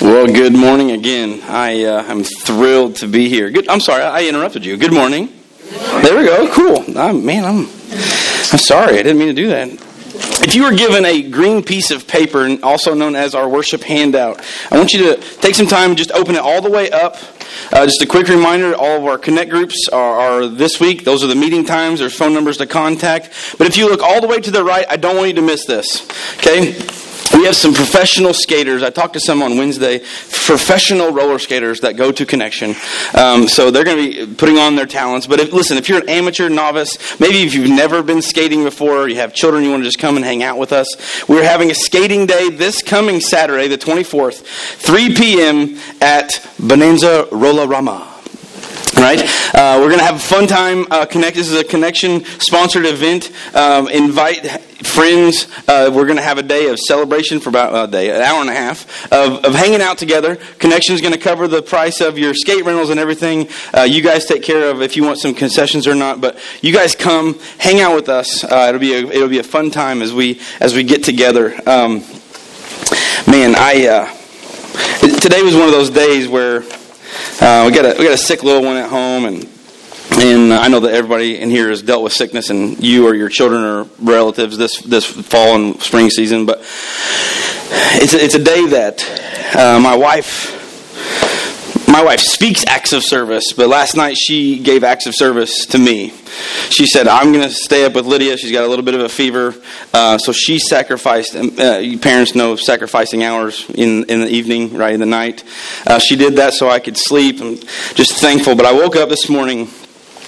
Well, good morning again. I uh, am thrilled to be here. Good. I'm sorry, I interrupted you. Good morning. There we go. Cool. I'm, man, I'm I'm sorry. I didn't mean to do that. If you were given a green piece of paper, also known as our worship handout, I want you to take some time and just open it all the way up. Uh, just a quick reminder all of our connect groups are, are, this week. Those are the meeting times. There's phone numbers to contact. But if you look all the way to the right, I don't want you to miss this. Okay? We have some professional skaters. I talked to some on Wednesday, professional roller skaters that go to Connection. Um, so they're going to be putting on their talents. But if, listen, if you're an amateur novice, maybe if you've never been skating before, you have children, you want to just come and hang out with us. We're having a skating day this coming Saturday, the 24th, 3 p.m. at Bonanza Rama right? Uh, we're going to have a fun time. Uh, connect. This is a connection sponsored event. Um, invite friends. Uh, we're going to have a day of celebration for about a day, an hour and a half of, of hanging out together. Connection is going to cover the price of your skate rentals and everything. Uh, you guys take care of if you want some concessions or not. But you guys come, hang out with us. Uh, it'll be a, it'll be a fun time as we as we get together. Um, man, I uh, today was one of those days where uh, we got a we got a sick little one at home, and and I know that everybody in here has dealt with sickness, and you or your children or relatives this this fall and spring season. But it's a, it's a day that uh, my wife my wife speaks acts of service, but last night she gave acts of service to me. She said, I'm going to stay up with Lydia. She's got a little bit of a fever. Uh, so she sacrificed, uh, parents know sacrificing hours in, in the evening, right, in the night. Uh, she did that so I could sleep. I'm just thankful. But I woke up this morning,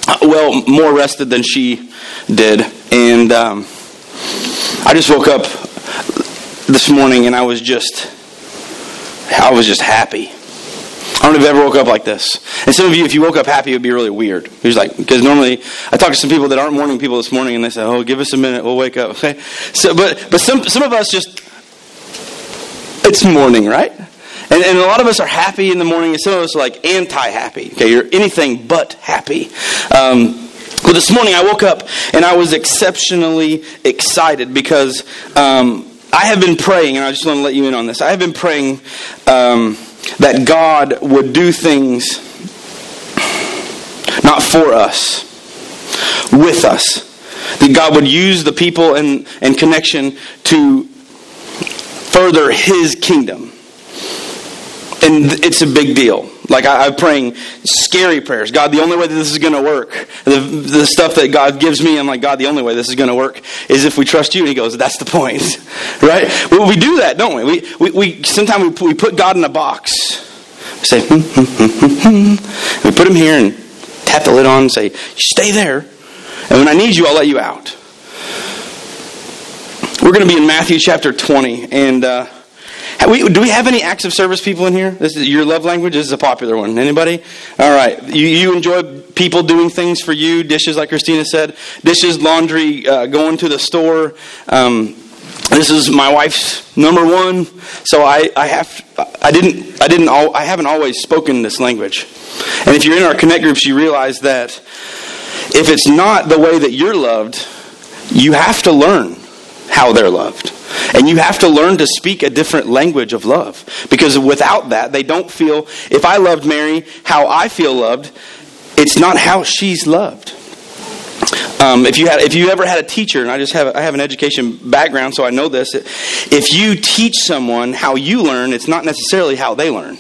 uh, well, more rested than she did. And um, I just woke up this morning and I was just, I was just happy. I don't know if you ever woke up like this. And some of you, if you woke up happy, it would be really weird. It was like because normally I talk to some people that aren't morning people this morning, and they say, "Oh, give us a minute, we'll wake up." Okay. So, but but some some of us just it's morning, right? And, and a lot of us are happy in the morning, and some of us are like anti-happy. Okay, you're anything but happy. Um, well, this morning I woke up and I was exceptionally excited because um, I have been praying, and I just want to let you in on this. I have been praying. Um, that God would do things not for us, with us. That God would use the people and, and connection to further His kingdom. And it's a big deal. Like I, am praying scary prayers. God, the only way that this is going to work, the, the stuff that God gives me, I'm like, God, the only way this is going to work is if we trust you. And He goes, that's the point, right? Well, we do that, don't we? We, we, we sometimes we, we put God in a box. We say, hmm, hmm, hmm, we put Him here and tap the lid on and say, stay there. And when I need you, I'll let you out. We're going to be in Matthew chapter 20, and. Uh, we, do we have any acts of service people in here? This is your love language. This is a popular one. Anybody? All right. You, you enjoy people doing things for you. Dishes, like Christina said. Dishes, laundry, uh, going to the store. Um, this is my wife's number one. So I, I have I didn't I didn't I haven't always spoken this language. And if you're in our connect groups, you realize that if it's not the way that you're loved, you have to learn how they're loved. And you have to learn to speak a different language of love. Because without that, they don't feel, if I loved Mary how I feel loved, it's not how she's loved. Um, if you had, if you ever had a teacher, and I just have, I have an education background, so I know this. If you teach someone how you learn, it's not necessarily how they learn.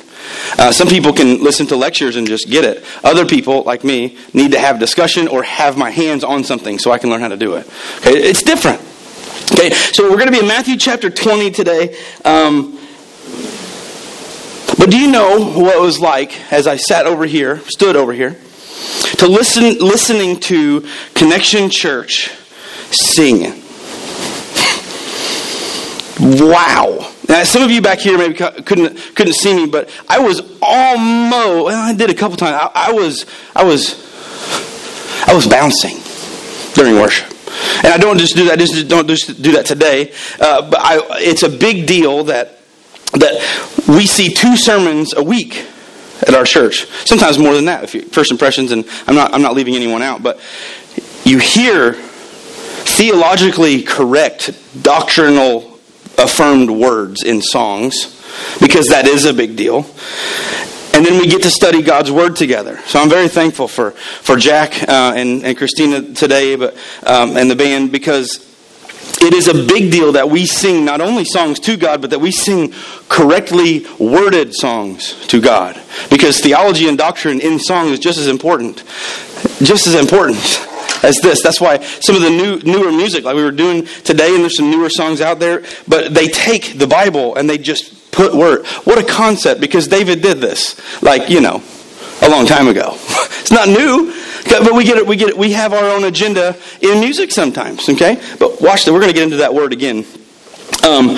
Uh, some people can listen to lectures and just get it. Other people, like me, need to have discussion or have my hands on something so I can learn how to do it. Okay, it's different. Okay, so we're going to be in Matthew chapter 20 today. Um, but do you know what it was like as I sat over here, stood over here, to listen, listening to Connection Church sing? Wow. Now, some of you back here maybe couldn't couldn't see me, but I was almost. Well, I did a couple times. I, I was I was I was bouncing during worship. And I don't just do that. Just don't just do that today. Uh, but I, it's a big deal that that we see two sermons a week at our church. Sometimes more than that. If you, first impressions, and I'm not I'm not leaving anyone out, but you hear theologically correct, doctrinal affirmed words in songs because that is a big deal. And then we get to study God's Word together. So I'm very thankful for, for Jack uh, and, and Christina today but, um, and the band because it is a big deal that we sing not only songs to God, but that we sing correctly worded songs to God. Because theology and doctrine in song is just as important. Just as important as this. That's why some of the new newer music, like we were doing today, and there's some newer songs out there, but they take the Bible and they just put word. What a concept, because David did this, like, you know, a long time ago. it's not new, but we get it, we get it, we have our own agenda in music sometimes, okay? But watch that, we're going to get into that word again. Um,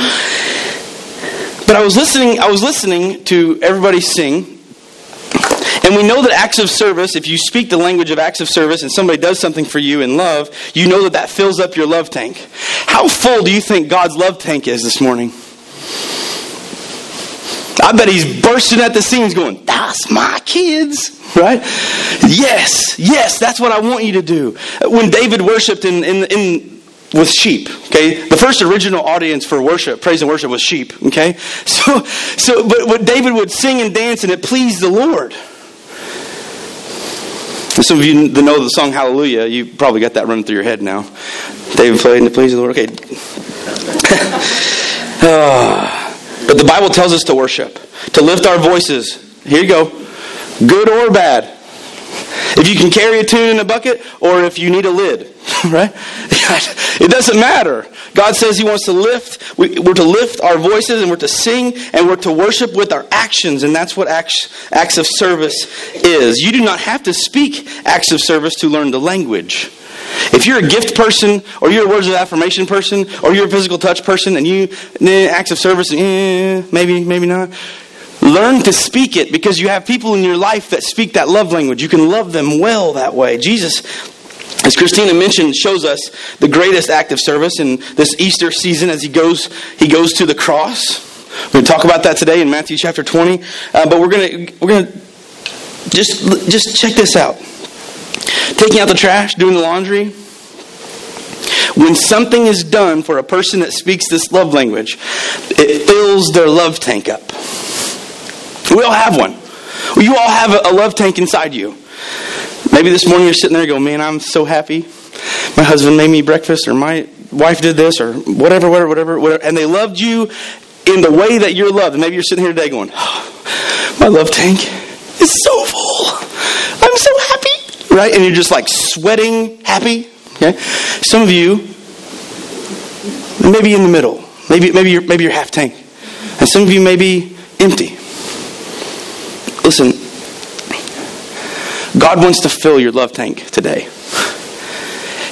but I was listening, I was listening to everybody sing, and we know that acts of service, if you speak the language of acts of service and somebody does something for you in love, you know that that fills up your love tank. How full do you think God's love tank is this morning? I bet he's bursting at the seams going, That's my kids. Right? Yes, yes, that's what I want you to do. When David worshiped in, in, in with sheep. Okay, the first original audience for worship, praise and worship, was sheep. Okay, so so but what David would sing and dance, and it pleased the Lord. Some of you that know the song Hallelujah, you probably got that running through your head now. David played and it pleased the Lord. Okay. uh, but the Bible tells us to worship, to lift our voices. Here you go, good or bad. If you can carry a tune in a bucket or if you need a lid, right? It doesn't matter. God says He wants to lift, we're to lift our voices and we're to sing and we're to worship with our actions, and that's what acts, acts of service is. You do not have to speak acts of service to learn the language. If you're a gift person, or you're a words of affirmation person, or you're a physical touch person, and you eh, acts of service, eh, maybe, maybe not. Learn to speak it because you have people in your life that speak that love language. You can love them well that way. Jesus, as Christina mentioned, shows us the greatest act of service in this Easter season as he goes, he goes to the cross. We're going to talk about that today in Matthew chapter 20. Uh, but we're going to, we're going to just, just check this out. Taking out the trash, doing the laundry. When something is done for a person that speaks this love language, it fills their love tank up. We all have one. You all have a love tank inside you. Maybe this morning you're sitting there going, man, I'm so happy. My husband made me breakfast, or my wife did this, or whatever, whatever, whatever, whatever. And they loved you in the way that you're loved. And maybe you're sitting here today going, oh, my love tank is so full. Right? And you're just like sweating happy. Okay? Some of you, maybe in the middle. Maybe, maybe, you're, maybe you're half tank. And some of you may be empty. Listen, God wants to fill your love tank today.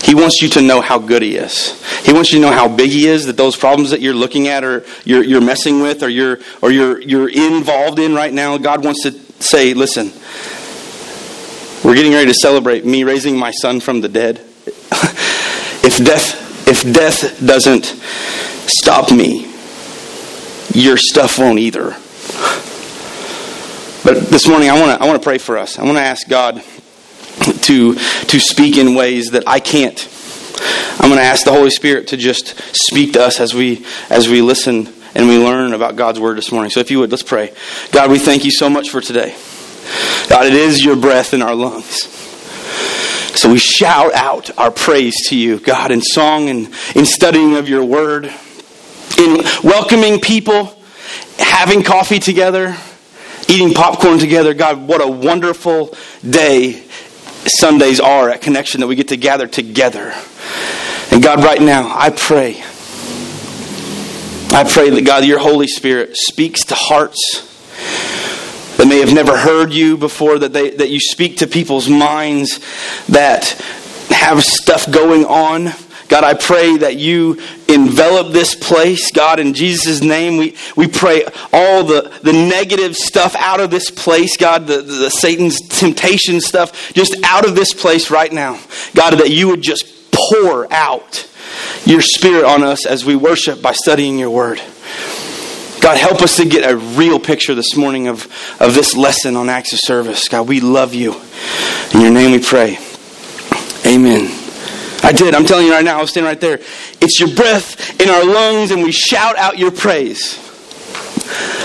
He wants you to know how good He is. He wants you to know how big He is. That those problems that you're looking at, or you're, you're messing with, or you're or you're you're involved in right now, God wants to say, "Listen, we're getting ready to celebrate me raising my son from the dead. if death if death doesn't stop me, your stuff won't either." But this morning, I want to I want to pray for us. I want to ask God to to speak in ways that I can't. I'm going to ask the Holy Spirit to just speak to us as we as we listen and we learn about God's word this morning. So if you would, let's pray. God, we thank you so much for today. God, it is your breath in our lungs. So we shout out our praise to you, God, in song and in studying of your word, in welcoming people, having coffee together eating popcorn together. God, what a wonderful day Sundays are at Connection that we get to gather together. And God, right now, I pray. I pray that God, your Holy Spirit speaks to hearts that may have never heard you before, that, they, that you speak to people's minds that have stuff going on God, I pray that you envelop this place. God, in Jesus' name, we, we pray all the, the negative stuff out of this place. God, the, the Satan's temptation stuff just out of this place right now. God, that you would just pour out your spirit on us as we worship by studying your word. God, help us to get a real picture this morning of, of this lesson on acts of service. God, we love you. In your name we pray. Amen. I did. I'm telling you right now, I was standing right there. It's your breath in our lungs, and we shout out your praise.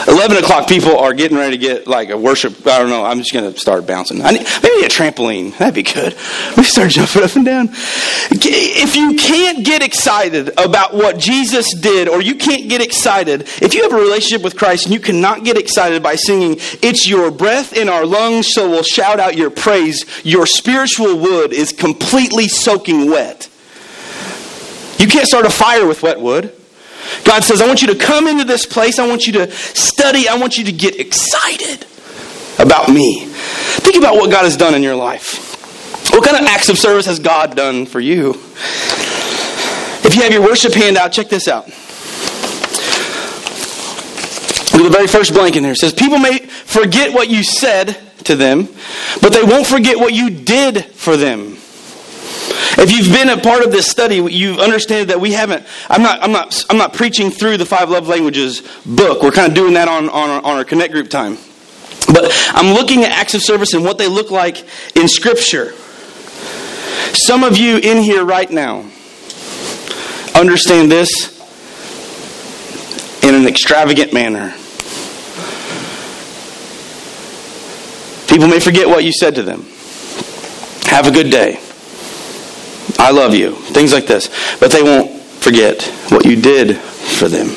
11 o'clock, people are getting ready to get like a worship. I don't know. I'm just going to start bouncing. I Need, maybe a trampoline. That'd be good. We start jumping up and down. If you can't get excited about what Jesus did, or you can't get excited, if you have a relationship with Christ and you cannot get excited by singing, It's your breath in our lungs, so we'll shout out your praise, your spiritual wood is completely soaking wet. You can't start a fire with wet wood. God says, I want you to come into this place. I want you to study. I want you to get excited about me. Think about what God has done in your life. What kind of acts of service has God done for you? If you have your worship handout, check this out. Look at the very first blank in there. Says, People may forget what you said to them, but they won't forget what you did for them. If you've been a part of this study, you understand that we haven't. I'm not. I'm not. I'm not preaching through the five love languages book. We're kind of doing that on on on our connect group time. But I'm looking at acts of service and what they look like in Scripture. Some of you in here right now understand this in an extravagant manner. People may forget what you said to them. Have a good day. I love you. Things like this. But they won't forget what you did for them.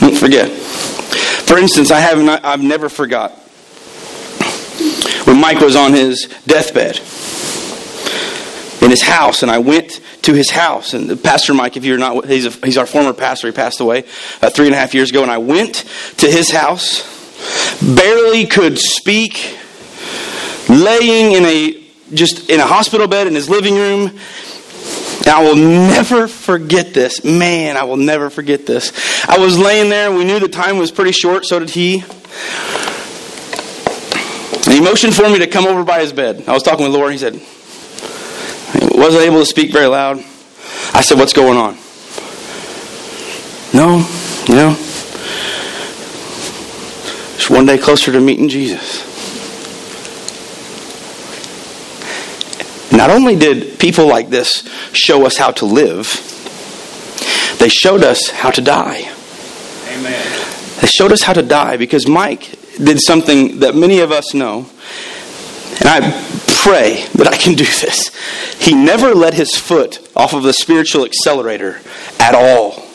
Won't forget. For instance, I have not, I've never forgot when Mike was on his deathbed in his house, and I went to his house. And Pastor Mike, if you're not, he's, a, he's our former pastor. He passed away uh, three and a half years ago, and I went to his house, barely could speak, laying in a just in a hospital bed in his living room. And I will never forget this. Man, I will never forget this. I was laying there. We knew the time was pretty short, so did he. And he motioned for me to come over by his bed. I was talking with Laura. He said, wasn't able to speak very loud. I said, What's going on? No, you know, just one day closer to meeting Jesus. Not only did people like this show us how to live, they showed us how to die. Amen. They showed us how to die because Mike did something that many of us know. And I pray that I can do this. He never let his foot off of the spiritual accelerator at all.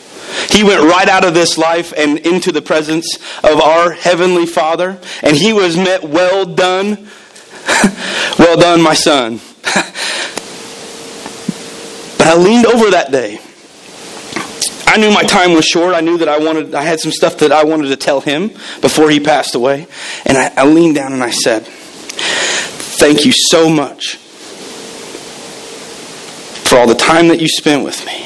He went right out of this life and into the presence of our Heavenly Father, and he was met, Well done. well done, my son. but I leaned over that day. I knew my time was short. I knew that I wanted, I had some stuff that I wanted to tell him before he passed away. And I, I leaned down and I said, Thank you so much for all the time that you spent with me.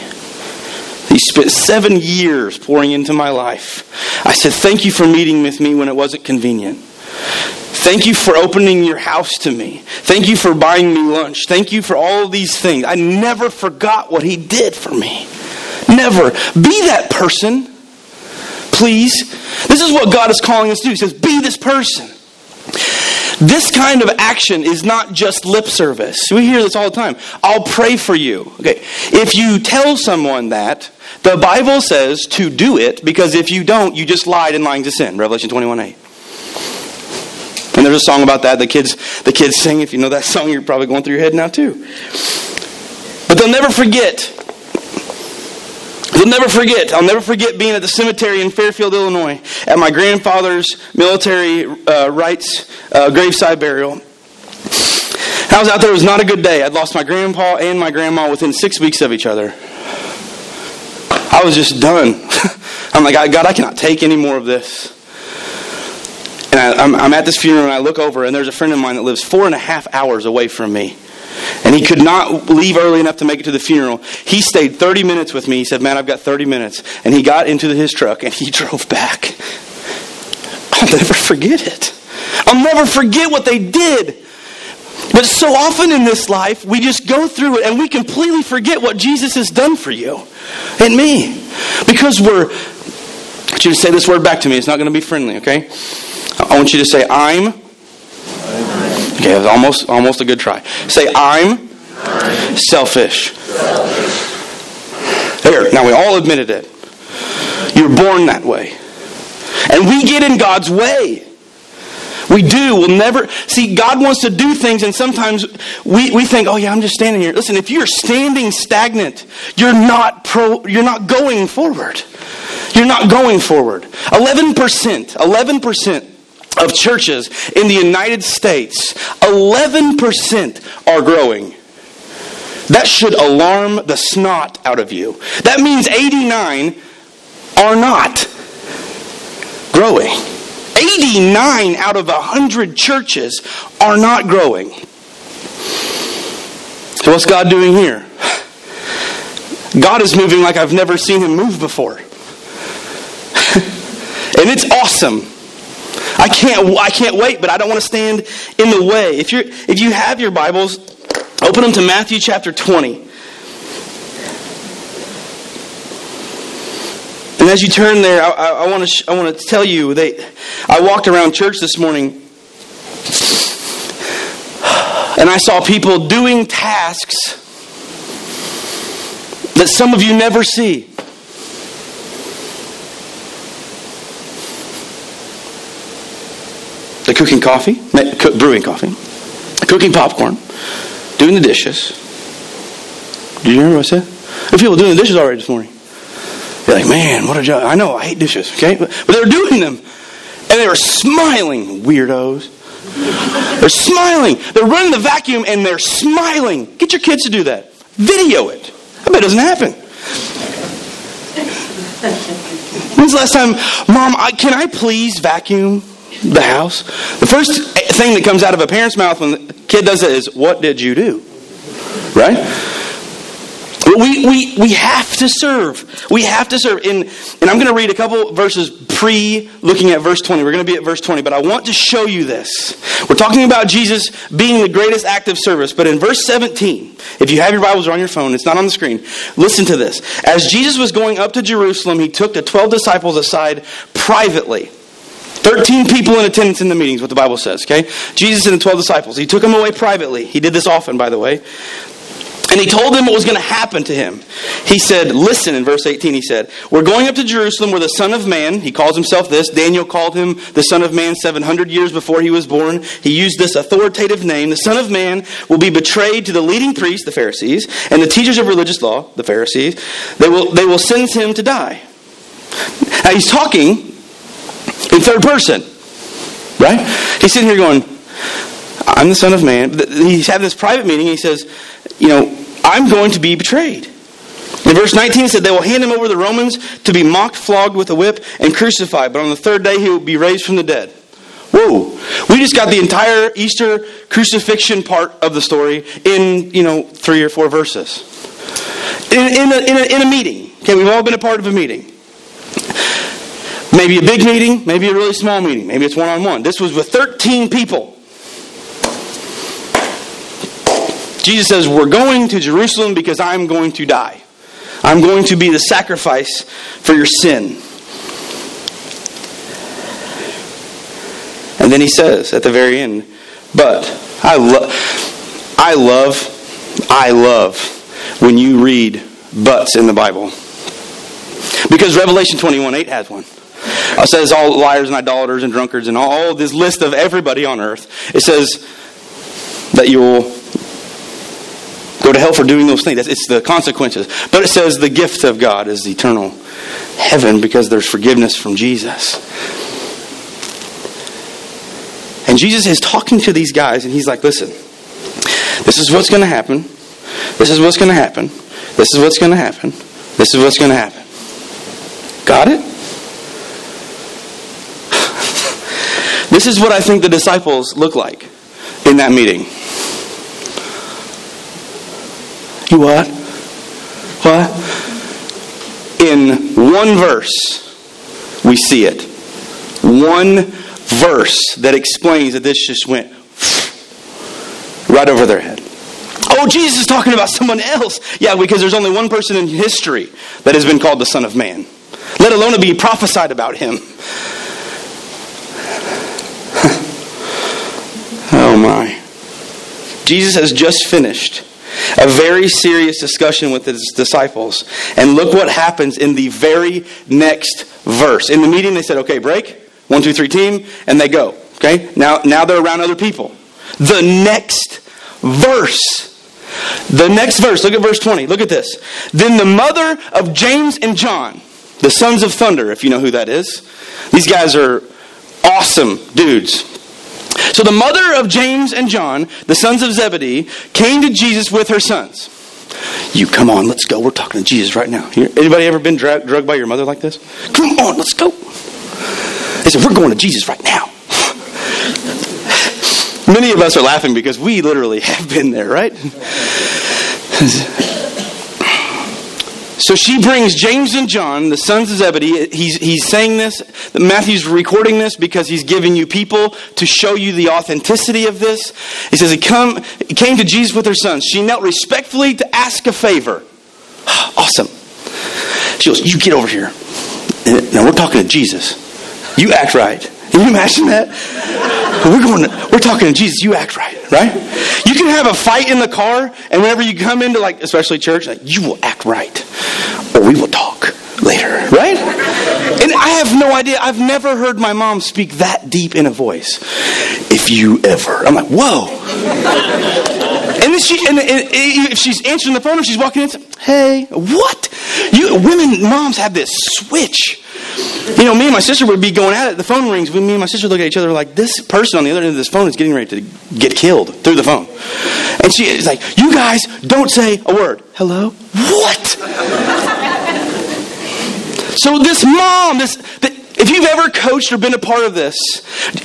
You spent seven years pouring into my life. I said, Thank you for meeting with me when it wasn't convenient. Thank you for opening your house to me. Thank you for buying me lunch. Thank you for all of these things. I never forgot what he did for me. Never. Be that person, please. This is what God is calling us to do. He says, Be this person. This kind of action is not just lip service. We hear this all the time. I'll pray for you. Okay. If you tell someone that, the Bible says to do it because if you don't, you just lied in lying to sin. Revelation 21 8. And there's a song about that. The kids, the kids sing. If you know that song, you're probably going through your head now too. But they'll never forget. They'll never forget. I'll never forget being at the cemetery in Fairfield, Illinois, at my grandfather's military uh, rites uh, graveside burial. I was out there. It was not a good day. I'd lost my grandpa and my grandma within six weeks of each other. I was just done. I'm like, God, I cannot take any more of this. And I, am I'm at this funeral and I look over and there's a friend of mine that lives four and a half hours away from me. And he could not leave early enough to make it to the funeral. He stayed 30 minutes with me. He said, Man, I've got 30 minutes. And he got into his truck and he drove back. I'll never forget it. I'll never forget what they did. But so often in this life, we just go through it and we completely forget what Jesus has done for you and me. Because we're, I to say this word back to me. It's not going to be friendly, okay? I want you to say, I'm. Okay, that's almost, almost a good try. Say, I'm, selfish. There, now we all admitted it. You're born that way. And we get in God's way. We do. We'll never see God wants to do things, and sometimes we, we think, oh yeah, I'm just standing here. Listen, if you're standing stagnant, you're not pro you're not going forward. You're not going forward. Eleven percent, eleven percent of churches in the United States, 11% are growing. That should alarm the snot out of you. That means 89 are not growing. 89 out of 100 churches are not growing. So, what's God doing here? God is moving like I've never seen him move before. and it's awesome. I can't, I can't wait, but I don't want to stand in the way. If, you're, if you have your Bibles, open them to Matthew chapter 20. And as you turn there, I, I, I want to I want to tell you that I walked around church this morning, and I saw people doing tasks that some of you never see. They're cooking coffee, brewing coffee, cooking popcorn, doing the dishes. Do you hear what I said? There people doing the dishes already this morning. You're like, man, what a job. I know, I hate dishes, okay? But, but they're doing them. And they were smiling, weirdos. They're smiling. They're running the vacuum and they're smiling. Get your kids to do that. Video it. I bet it doesn't happen. When's the last time, Mom, I, can I please vacuum? The house. The first thing that comes out of a parent's mouth when the kid does it is, What did you do? Right? We, we, we have to serve. We have to serve. In, and I'm going to read a couple verses pre looking at verse 20. We're going to be at verse 20, but I want to show you this. We're talking about Jesus being the greatest act of service, but in verse 17, if you have your Bibles or on your phone, it's not on the screen. Listen to this. As Jesus was going up to Jerusalem, he took the 12 disciples aside privately 13 people in attendance in the meetings, what the Bible says, okay? Jesus and the 12 disciples. He took them away privately. He did this often, by the way. And he told them what was going to happen to him. He said, Listen, in verse 18, he said, We're going up to Jerusalem where the Son of Man, he calls himself this. Daniel called him the Son of Man 700 years before he was born. He used this authoritative name. The Son of Man will be betrayed to the leading priests, the Pharisees, and the teachers of religious law, the Pharisees. They will, they will sentence him to die. Now he's talking in third person. Right? He's sitting here going, I'm the Son of Man. He's having this private meeting. He says, You know, I'm going to be betrayed. In verse 19, it said, They will hand him over to the Romans to be mocked, flogged with a whip, and crucified. But on the third day, he will be raised from the dead. Whoa. We just got the entire Easter crucifixion part of the story in, you know, three or four verses. In, in, a, in, a, in a meeting. Okay, we've all been a part of a meeting. Maybe a big meeting, maybe a really small meeting, maybe it's one on one. This was with 13 people. Jesus says, We're going to Jerusalem because I'm going to die. I'm going to be the sacrifice for your sin. And then he says at the very end, But I, love, I love, I love when you read buts in the Bible. Because Revelation 21 8 has one. It says all liars and idolaters and drunkards and all this list of everybody on earth. It says that you will go to hell for doing those things. It's the consequences. But it says the gift of God is eternal heaven because there's forgiveness from Jesus. And Jesus is talking to these guys and he's like, listen, this is what's going to happen. This is what's going to happen. This is what's going to happen. This is what's going to happen. Got it? This is what I think the disciples look like in that meeting. You what? What? In one verse, we see it. One verse that explains that this just went right over their head. Oh, Jesus is talking about someone else. Yeah, because there's only one person in history that has been called the Son of Man, let alone be prophesied about him. Oh my. Jesus has just finished a very serious discussion with his disciples. And look what happens in the very next verse. In the meeting, they said, okay, break. one, two, three team, and they go. Okay? Now, now they're around other people. The next verse. The next verse, look at verse 20. Look at this. Then the mother of James and John, the sons of thunder, if you know who that is. These guys are awesome dudes. So the mother of James and John, the sons of Zebedee, came to Jesus with her sons. You come on, let's go. We're talking to Jesus right now. Anybody ever been dra- drugged by your mother like this? Come on, let's go. They said, We're going to Jesus right now. Many of us are laughing because we literally have been there, right? So she brings James and John, the sons of Zebedee. He's, he's saying this. Matthew's recording this because he's giving you people to show you the authenticity of this. He says he, come, he came to Jesus with her sons. She knelt respectfully to ask a favor. Awesome. She goes, You get over here. Now we're talking to Jesus. You act right. Can you imagine that? We're going. To, we're talking to Jesus. You act right, right? You can have a fight in the car, and whenever you come into like, especially church, like, you will act right, or we will talk later, right? And I have no idea. I've never heard my mom speak that deep in a voice. If you ever, I'm like, whoa. And then she, and, and, and if she's answering the phone or she's walking in, hey, what? You women, moms have this switch. You know, me and my sister would be going at it. The phone rings. Me and my sister look at each other like this person on the other end of this phone is getting ready to get killed through the phone. And she is like, "You guys don't say a word." Hello? What? so this mom, this if you've ever coached or been a part of this,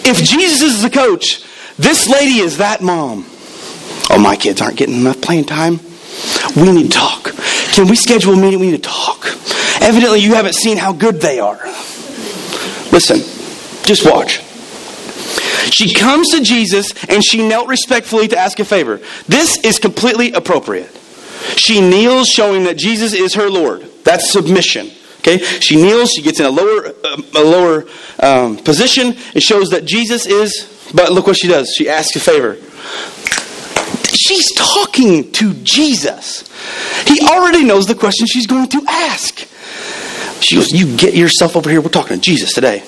if Jesus is the coach, this lady is that mom. Oh, my kids aren't getting enough playing time. We need to talk. Can we schedule a meeting? We need to talk. Evidently, you haven't seen how good they are. Listen, just watch. She comes to Jesus and she knelt respectfully to ask a favor. This is completely appropriate. She kneels, showing that Jesus is her Lord. That's submission. Okay, she kneels. She gets in a lower, uh, a lower um, position. It shows that Jesus is. But look what she does. She asks a favor. She's talking to Jesus. He already knows the question she's going to ask. She goes, You get yourself over here. We're talking to Jesus today.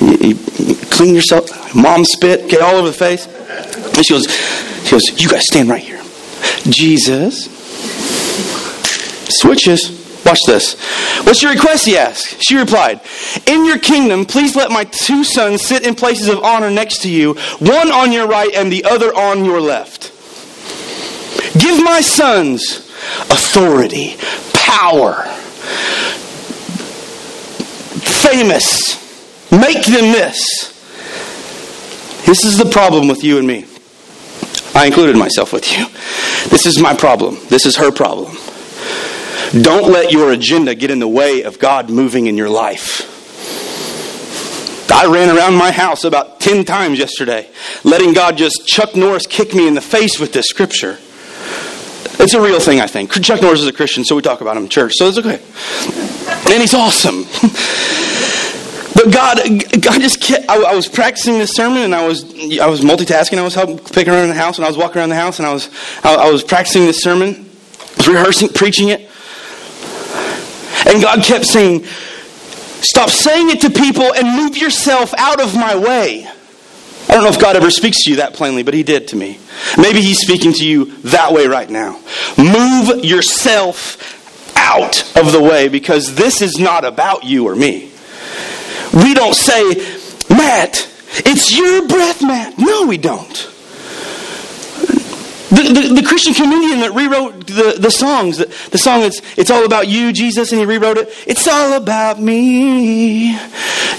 You, you, you clean yourself. Mom spit, get all over the face. And she goes, she goes, You guys stand right here. Jesus switches. Watch this. What's your request? He asked. She replied, In your kingdom, please let my two sons sit in places of honor next to you, one on your right and the other on your left. Give my sons authority, power, famous. Make them this. This is the problem with you and me. I included myself with you. This is my problem. This is her problem. Don't let your agenda get in the way of God moving in your life. I ran around my house about 10 times yesterday, letting God just Chuck Norris kick me in the face with this scripture. It's a real thing, I think. Chuck Norris is a Christian, so we talk about him in church, so it's okay. And he's awesome. But God, God just kept, I, I, was practicing this sermon and I was, I was multitasking. I was helping, picking around the house and I was walking around the house and I was, I, I was practicing this sermon, was rehearsing, preaching it. And God kept saying, stop saying it to people and move yourself out of my way. I don't know if God ever speaks to you that plainly, but He did to me. Maybe He's speaking to you that way right now. Move yourself out of the way because this is not about you or me. We don't say, Matt, it's your breath, Matt. No, we don't. The, the, the, Christian comedian that rewrote the, the songs, the, the song that's It's All About You, Jesus, and he rewrote it. It's all about me,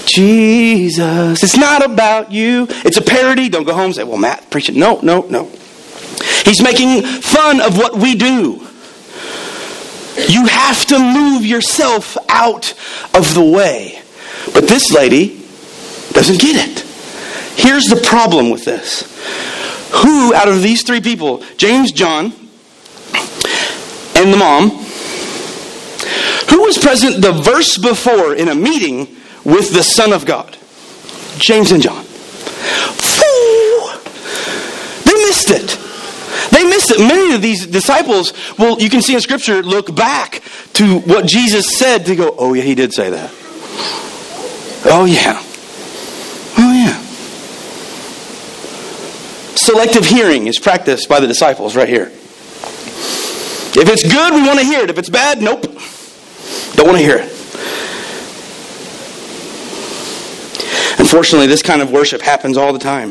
Jesus. It's not about you. It's a parody. Don't go home and say, well, Matt, preach it. No, no, no. He's making fun of what we do. You have to move yourself out of the way. But this lady doesn't get it. Here's the problem with this who out of these three people, James, John, and the mom, who was present the verse before in a meeting with the Son of God? James and John. They missed it. They missed it. Many of these disciples, well, you can see in Scripture, look back to what Jesus said to go, oh, yeah, he did say that. Oh, yeah. Oh, yeah. Selective hearing is practiced by the disciples right here. If it's good, we want to hear it. If it's bad, nope. Don't want to hear it. Unfortunately, this kind of worship happens all the time.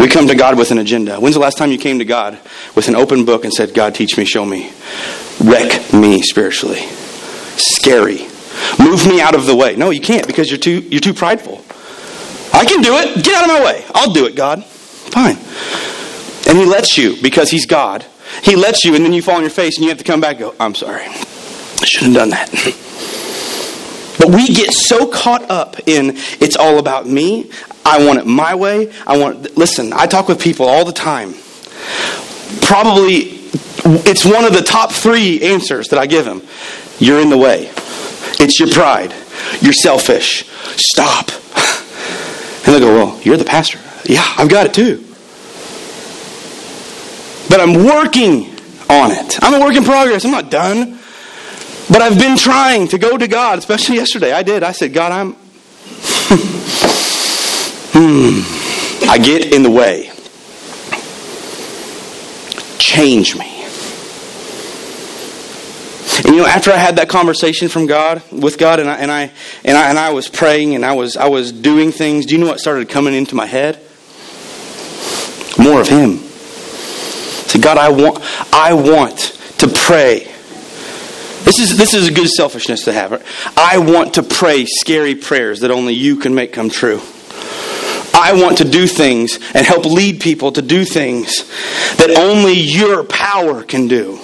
We come to God with an agenda. When's the last time you came to God with an open book and said, God, teach me, show me, wreck me spiritually? Scary. Move me out of the way. No, you can't because you're too, you're too prideful. I can do it. Get out of my way. I'll do it, God. Fine. And He lets you because He's God. He lets you, and then you fall on your face and you have to come back go, I'm sorry. I shouldn't have done that. But we get so caught up in it's all about me. I want it my way. I want listen, I talk with people all the time. Probably it's one of the top 3 answers that I give them. You're in the way. It's your pride. You're selfish. Stop. And they go, Well, you're the pastor. Yeah, I've got it too. But I'm working on it. I'm a work in progress. I'm not done. But I've been trying to go to God, especially yesterday. I did. I said, God, I'm. hmm. I get in the way. Change me. And you know, after I had that conversation from God with God, and I and I and I and I was praying and I was I was doing things. Do you know what started coming into my head? More of Him. So God, I want I want to pray. This is this is a good selfishness to have. I want to pray scary prayers that only you can make come true. I want to do things and help lead people to do things that only your power can do.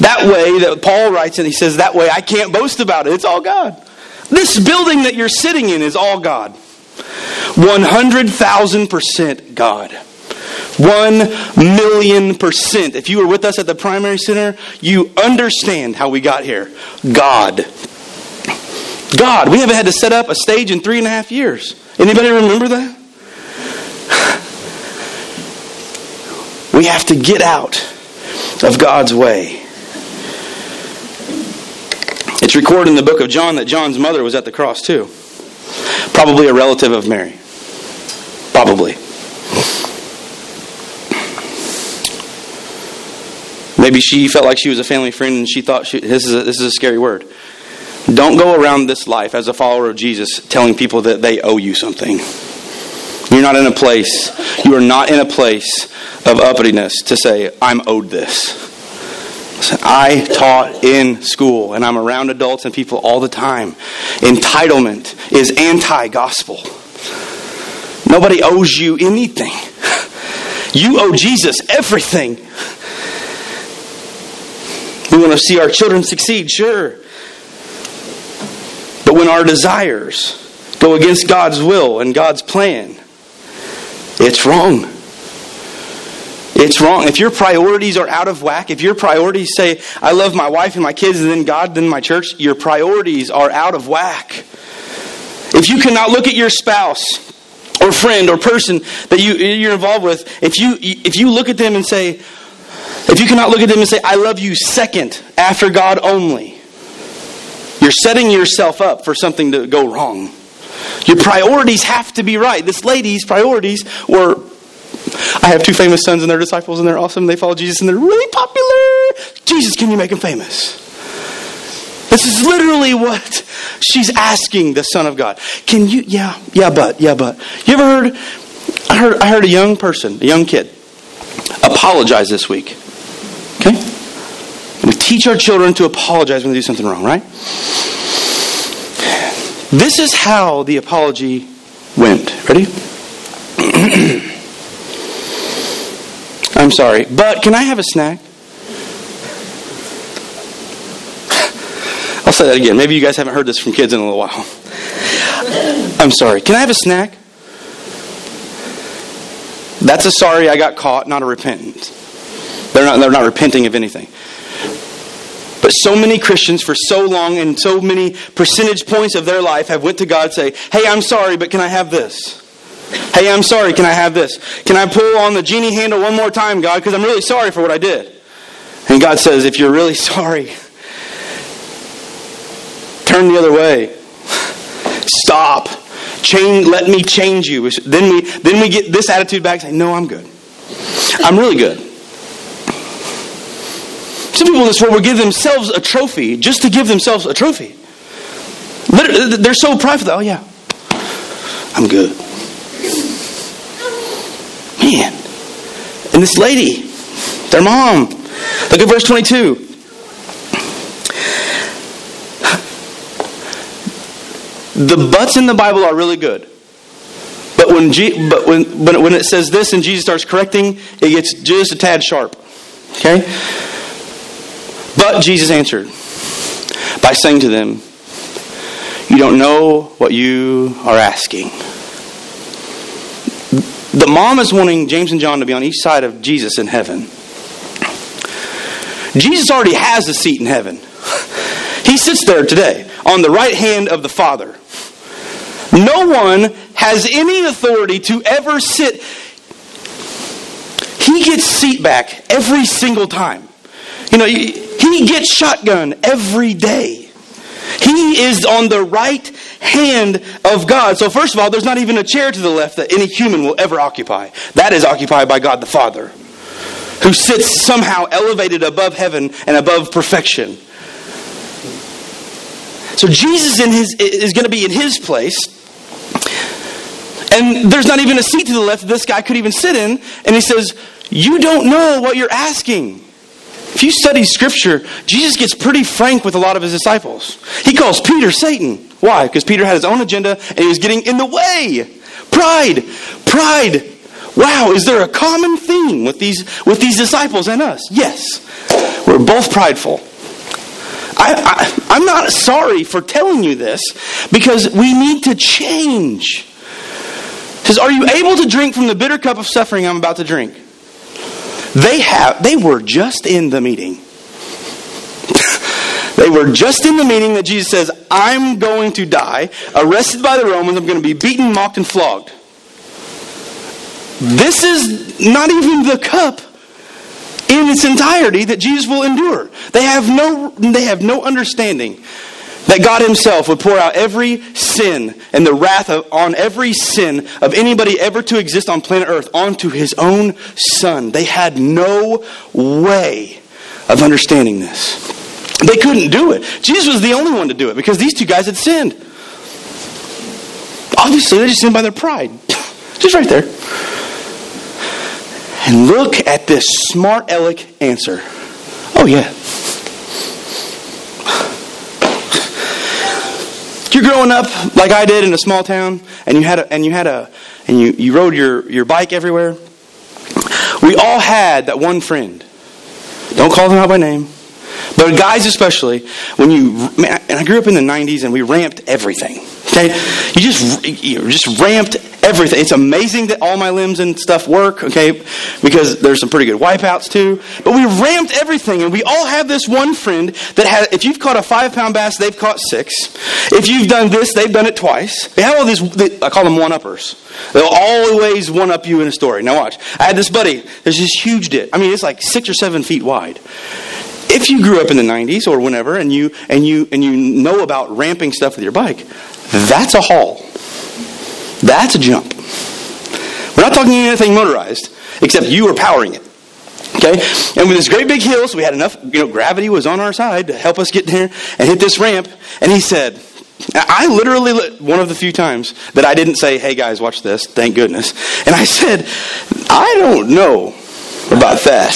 That way, that Paul writes and he says, that way I can't boast about it. It's all God. This building that you're sitting in is all God. 100,000% God. One million percent. If you were with us at the primary center, you understand how we got here. God. God. We haven't had to set up a stage in three and a half years. Anybody remember that? We have to get out of God's way. It's recorded in the book of John that John's mother was at the cross too. Probably a relative of Mary. Probably. Maybe she felt like she was a family friend and she thought she, this, is a, this is a scary word. Don't go around this life as a follower of Jesus telling people that they owe you something. You're not in a place, you are not in a place of uppityness to say, I'm owed this. I taught in school and I'm around adults and people all the time. Entitlement is anti gospel. Nobody owes you anything. You owe Jesus everything. We want to see our children succeed, sure. But when our desires go against God's will and God's plan, it's wrong. It's wrong. If your priorities are out of whack, if your priorities say, I love my wife and my kids and then God, then my church, your priorities are out of whack. If you cannot look at your spouse or friend or person that you, you're involved with, if you, if you look at them and say, if you cannot look at them and say, I love you second after God only, you're setting yourself up for something to go wrong. Your priorities have to be right. This lady's priorities were I have two famous sons and they're disciples and they're awesome. They follow Jesus and they're really popular. Jesus, can you make them famous? This is literally what she's asking the Son of God. Can you, yeah, yeah, but, yeah, but. You ever heard, I heard, I heard a young person, a young kid, apologize this week. Okay? We teach our children to apologize when they do something wrong, right? This is how the apology went. Ready? I'm sorry, but can I have a snack? I'll say that again. Maybe you guys haven't heard this from kids in a little while. I'm sorry. Can I have a snack? That's a sorry I got caught, not a repentant. They're not, they're not repenting of anything. But so many Christians for so long and so many percentage points of their life have went to God and say, "Hey, I'm sorry, but can I have this?" Hey, I'm sorry. Can I have this? Can I pull on the genie handle one more time, God? Because I'm really sorry for what I did. And God says, if you're really sorry, turn the other way. Stop. Change, let me change you. Then we, then we get this attitude back saying, no, I'm good. I'm really good. Some people in this world will give themselves a trophy just to give themselves a trophy. They're so prideful. Oh, yeah, I'm good. Man. And this lady, their mom, look at verse 22. The buts in the Bible are really good. But when, G, but when, when, when it says this and Jesus starts correcting, it gets just a tad sharp. Okay? But Jesus answered by saying to them, You don't know what you are asking. The mom is wanting James and John to be on each side of Jesus in heaven. Jesus already has a seat in heaven. He sits there today on the right hand of the Father. No one has any authority to ever sit. He gets seat back every single time. You know, he gets shotgun every day. He is on the right hand of God. So, first of all, there's not even a chair to the left that any human will ever occupy. That is occupied by God the Father, who sits somehow elevated above heaven and above perfection. So, Jesus his, is going to be in his place. And there's not even a seat to the left this guy could even sit in. And he says, You don't know what you're asking. If you study scripture, Jesus gets pretty frank with a lot of his disciples. He calls Peter Satan. Why? Because Peter had his own agenda and he was getting in the way. Pride. Pride. Wow, is there a common theme with these with these disciples and us? Yes. We're both prideful. I, I'm not sorry for telling you this because we need to change. says, Are you able to drink from the bitter cup of suffering I'm about to drink? They have they were just in the meeting. they were just in the meeting that Jesus says, I'm going to die, arrested by the Romans, I'm going to be beaten, mocked, and flogged. This is not even the cup in its entirety that Jesus will endure. They have no they have no understanding that God Himself would pour out every sin and the wrath of, on every sin of anybody ever to exist on planet Earth onto His own Son. They had no way of understanding this. They couldn't do it. Jesus was the only one to do it because these two guys had sinned. Obviously, they just sinned by their pride. Just right there. And look at this smart aleck answer. Oh, yeah. You're growing up like I did in a small town, and you had a, and you had a, and you, you rode your, your bike everywhere. We all had that one friend. Don't call them out by name. But guys, especially, when you, man, and I grew up in the 90s and we ramped everything. Okay? You just, you just ramped everything. It's amazing that all my limbs and stuff work, okay? Because there's some pretty good wipeouts too. But we ramped everything, and we all have this one friend that has, if you've caught a five pound bass, they've caught six. If you've done this, they've done it twice. They have all these, they, I call them one uppers. They'll always one up you in a story. Now watch. I had this buddy, there's this huge ditch. I mean, it's like six or seven feet wide if you grew up in the 90s or whenever and you and you and you know about ramping stuff with your bike that's a haul that's a jump we're not talking anything motorized except you are powering it okay and with this great big hill so we had enough you know gravity was on our side to help us get there and hit this ramp and he said I literally, one of the few times that I didn't say, hey guys, watch this, thank goodness. And I said, I don't know about that.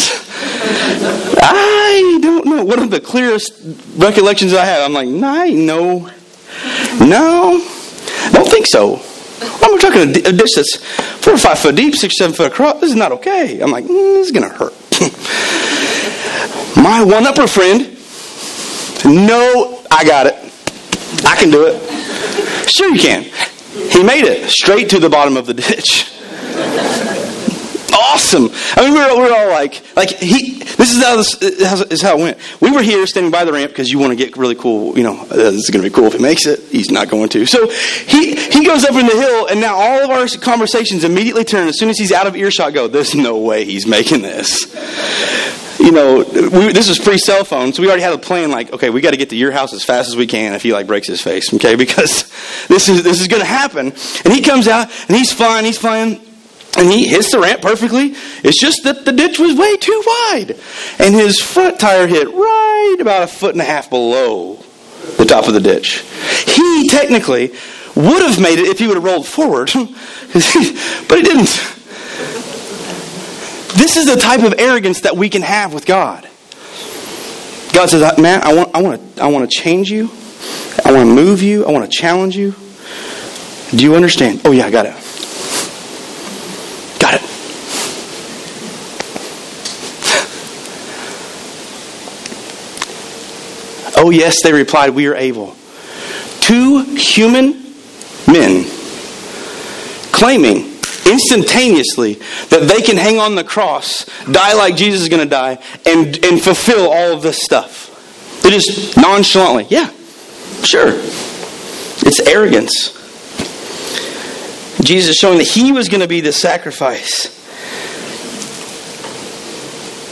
I don't know. One of the clearest recollections I have, I'm like, nah, no, no, don't think so. I'm talking a ditch that's four or five foot deep, six, seven foot across. This is not okay. I'm like, mm, this is going to hurt. My one upper friend, no, I got it. I can do it. Sure, you can. He made it straight to the bottom of the ditch awesome. I mean, we were, we were all like, like he. This is how this is how it went. We were here standing by the ramp because you want to get really cool. You know, uh, this is going to be cool if he makes it. He's not going to. So he he goes up in the hill, and now all of our conversations immediately turn as soon as he's out of earshot. Go, there's no way he's making this. you know, we, this was pre cell phone, so we already had a plan. Like, okay, we got to get to your house as fast as we can if he like breaks his face, okay? Because this is this is going to happen. And he comes out and he's fine. He's fine. And he hits the ramp perfectly. It's just that the ditch was way too wide. And his front tire hit right about a foot and a half below the top of the ditch. He technically would have made it if he would have rolled forward, but he didn't. This is the type of arrogance that we can have with God. God says, "Man, I want, I want, to, I want to change you. I want to move you. I want to challenge you. Do you understand? Oh yeah, I got it. Got it. Oh yes, they replied, we are able. Two human men claiming instantaneously that they can hang on the cross, die like Jesus is going to die, and, and fulfill all of this stuff. They just nonchalantly, yeah, sure. It's arrogance. Jesus is showing that he was going to be the sacrifice.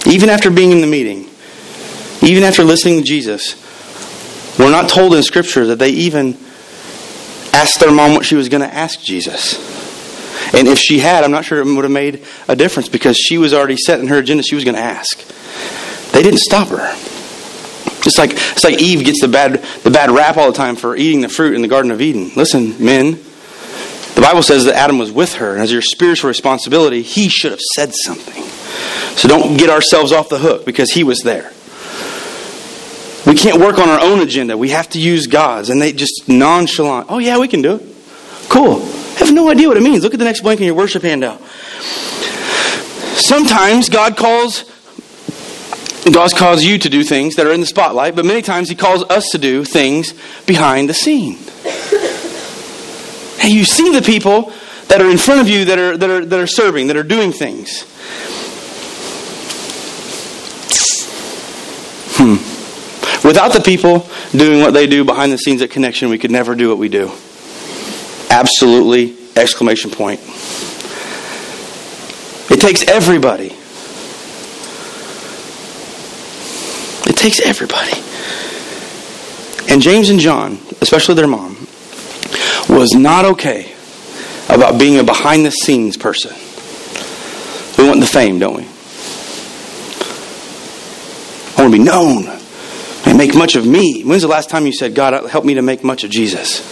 Even after being in the meeting, even after listening to Jesus, we're not told in Scripture that they even asked their mom what she was going to ask Jesus. And if she had, I'm not sure it would have made a difference because she was already set in her agenda she was going to ask. They didn't stop her. Just like it's like Eve gets the bad the bad rap all the time for eating the fruit in the Garden of Eden. Listen, men, the Bible says that Adam was with her, and as your spiritual responsibility, he should have said something. So don't get ourselves off the hook because he was there. We can't work on our own agenda. We have to use God's. And they just nonchalant, oh, yeah, we can do it. Cool. I have no idea what it means. Look at the next blank in your worship handout. Sometimes God calls God calls you to do things that are in the spotlight, but many times He calls us to do things behind the scene. And you see the people that are in front of you that are, that are, that are serving, that are doing things. Hmm. Without the people doing what they do behind the scenes at Connection, we could never do what we do. Absolutely, exclamation point. It takes everybody. It takes everybody. And James and John, especially their mom, was not okay about being a behind the scenes person. We want the fame, don't we? I want to be known and make much of me. When's the last time you said, God, help me to make much of Jesus?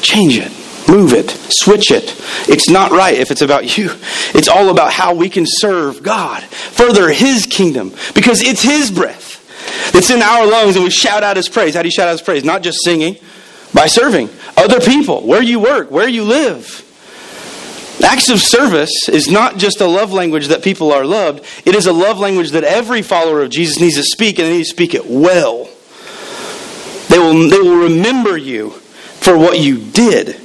Change it. Move it. Switch it. It's not right if it's about you. It's all about how we can serve God, further His kingdom, because it's His breath that's in our lungs and we shout out His praise. How do you shout out His praise? Not just singing, by serving other people, where you work, where you live. Acts of service is not just a love language that people are loved, it is a love language that every follower of Jesus needs to speak, and they need to speak it well. They will, they will remember you for what you did,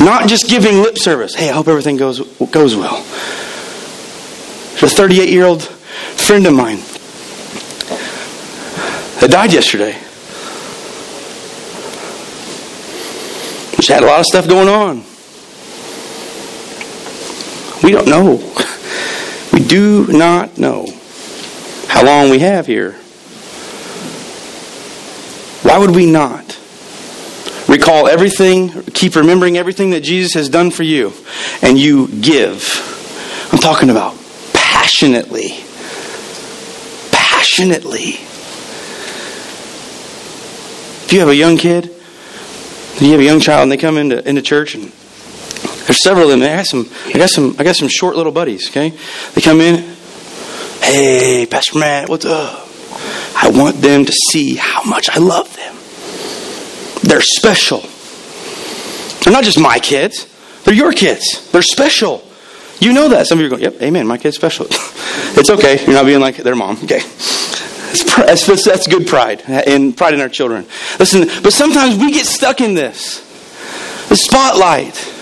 not just giving lip service. Hey, I hope everything goes, goes well. A 38 year old friend of mine that died yesterday. She had a lot of stuff going on. We don't know. We do not know how long we have here. Why would we not recall everything, keep remembering everything that Jesus has done for you, and you give? I'm talking about passionately. Passionately. If you have a young kid, you have a young child, and they come into, into church and there's several of them. I got some. I got some. I got some short little buddies. Okay, they come in. Hey, Pastor Matt, what's up? I want them to see how much I love them. They're special. They're not just my kids. They're your kids. They're special. You know that. Some of you are going, "Yep, amen. My kid's special." it's okay. You're not being like their mom. Okay. That's, that's, that's good pride and pride in our children. Listen, but sometimes we get stuck in this. The spotlight.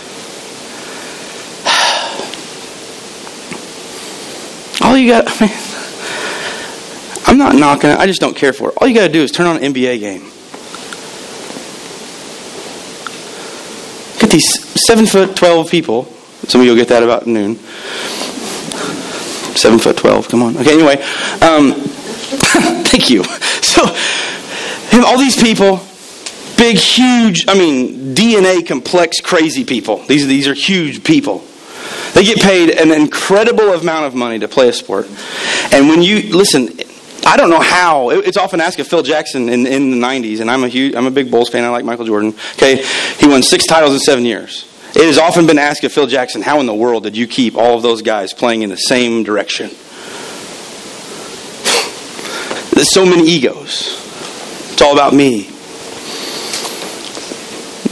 All you got, I mean, I'm not knocking it. I just don't care for it. All you got to do is turn on an NBA game. Get these seven foot twelve people. Some of you will get that about noon. seven foot twelve. Come on. Okay. Anyway, um, thank you. So, all these people, big, huge. I mean, DNA complex, crazy people. These these are huge people. They get paid an incredible amount of money to play a sport. And when you listen, I don't know how. It's often asked of Phil Jackson in, in the '90s, and I'm a huge, I'm a big Bulls fan. I like Michael Jordan. Okay, he won six titles in seven years. It has often been asked of Phil Jackson, how in the world did you keep all of those guys playing in the same direction? There's so many egos. It's all about me.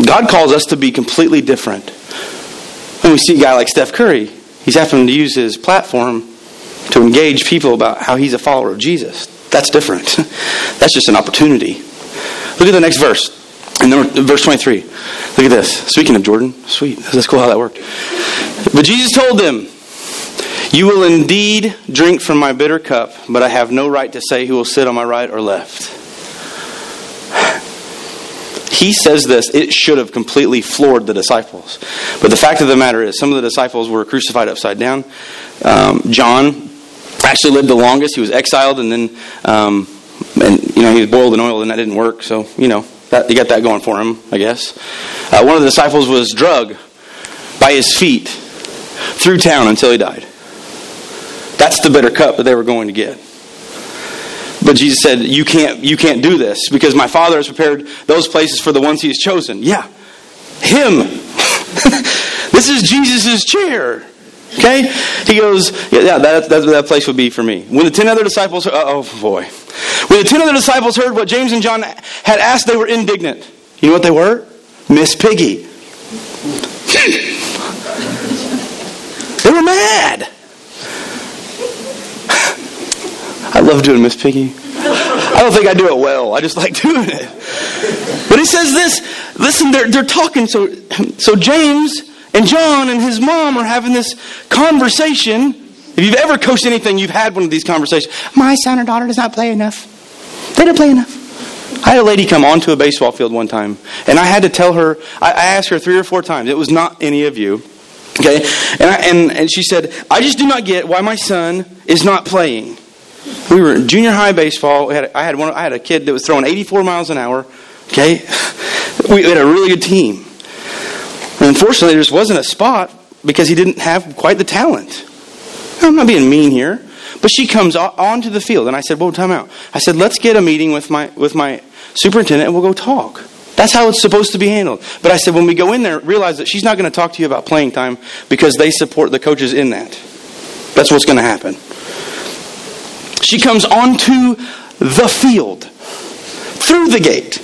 God calls us to be completely different. When we see a guy like Steph Curry, he's having to use his platform to engage people about how he's a follower of Jesus. That's different. That's just an opportunity. Look at the next verse. And then verse 23. Look at this. Speaking of Jordan, sweet. That's cool how that worked. But Jesus told them, You will indeed drink from my bitter cup, but I have no right to say who will sit on my right or left. He says this, it should have completely floored the disciples. But the fact of the matter is, some of the disciples were crucified upside down. Um, John actually lived the longest. He was exiled, and then, um, and you know, he was boiled in oil, and that didn't work. So, you know, that, you got that going for him, I guess. Uh, one of the disciples was drug by his feet through town until he died. That's the bitter cup that they were going to get. But Jesus said, "You can't, you can't do this because my Father has prepared those places for the ones He has chosen." Yeah, Him. this is Jesus' chair. Okay? He goes, yeah, that, that, that place would be for me. When the ten other disciples, oh boy. When the ten other disciples heard what James and John had asked, they were indignant. You know what they were? Miss Piggy. they were mad. I love doing Miss Piggy. I don't think I do it well. I just like doing it. But he says this. Listen, they're, they're talking. So, so James and John and his mom are having this conversation. If you've ever coached anything, you've had one of these conversations. My son or daughter does not play enough. They don't play enough. I had a lady come onto a baseball field one time, and I had to tell her, I asked her three or four times, it was not any of you. Okay? And, I, and, and she said, I just do not get why my son is not playing. We were in junior high baseball. Had, I, had one, I had a kid that was throwing 84 miles an hour. Okay? We had a really good team. Unfortunately, there just wasn't a spot because he didn't have quite the talent. I'm not being mean here. But she comes onto the field, and I said, "Well, time out." I said, "Let's get a meeting with my with my superintendent, and we'll go talk." That's how it's supposed to be handled. But I said, when we go in there, realize that she's not going to talk to you about playing time because they support the coaches in that. That's what's going to happen. She comes onto the field through the gate,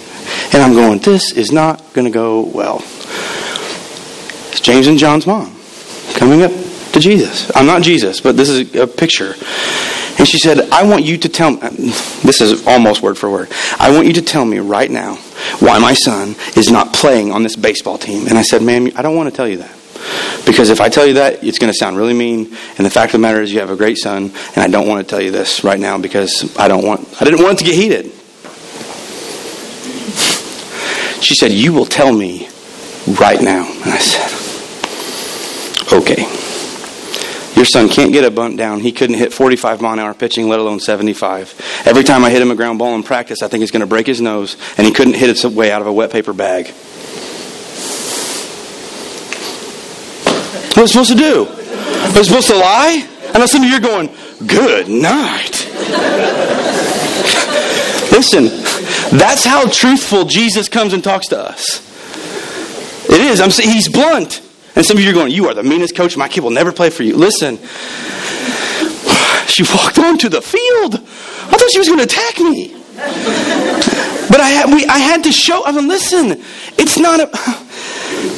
and I'm going, "This is not going to go well." It's James and John's mom coming up to Jesus. I'm not Jesus, but this is a picture. And she said, I want you to tell me, this is almost word for word. I want you to tell me right now why my son is not playing on this baseball team. And I said, ma'am, I don't want to tell you that. Because if I tell you that, it's going to sound really mean. And the fact of the matter is, you have a great son, and I don't want to tell you this right now because I don't want. I didn't want it to get heated. She said, "You will tell me right now." And I said, "Okay." Your son can't get a bunt down. He couldn't hit 45 mile an hour pitching, let alone 75. Every time I hit him a ground ball in practice, I think he's going to break his nose, and he couldn't hit its way out of a wet paper bag. What was supposed to do? Was I supposed to lie? And I some of you are going, good night. Listen, that's how truthful Jesus comes and talks to us. It is. I'm saying he's blunt. And some of you are going, You are the meanest coach. My kid will never play for you. Listen, she walked onto the field. I thought she was going to attack me. But I had, we, I had to show, I mean, listen, it's not a.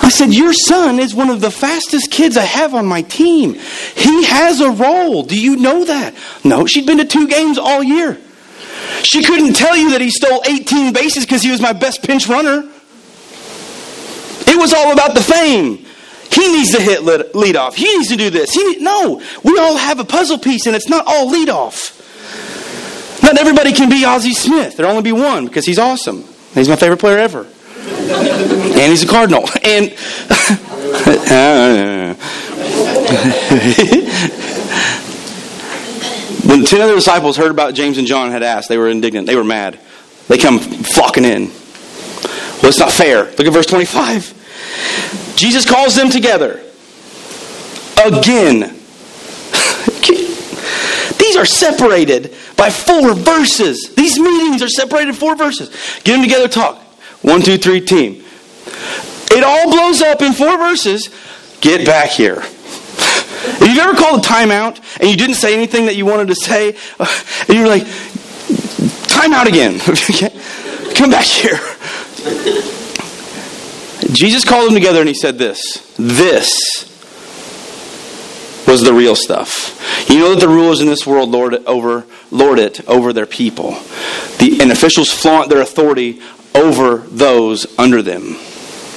I said, Your son is one of the fastest kids I have on my team. He has a role. Do you know that? No, she'd been to two games all year. She couldn't tell you that he stole 18 bases because he was my best pinch runner. It was all about the fame. He needs to hit lead off. He needs to do this. He need, no, we all have a puzzle piece, and it's not all lead off. Not everybody can be Ozzie Smith. There'll only be one because he's awesome. He's my favorite player ever, and he's a Cardinal. And When ten other disciples heard about James and John had asked, they were indignant. They were mad. They come flocking in. Well, it's not fair. Look at verse 25. Jesus calls them together again. These are separated by four verses. These meetings are separated four verses. Get them together, talk. One, two, three, team. It all blows up in four verses. Get back here. If you've ever called a timeout and you didn't say anything that you wanted to say, uh, and you're like, timeout again. Come back here. Jesus called them together and he said this This was the real stuff. You know that the rulers in this world lord it over, lord it over their people. The, and officials flaunt their authority over those under them.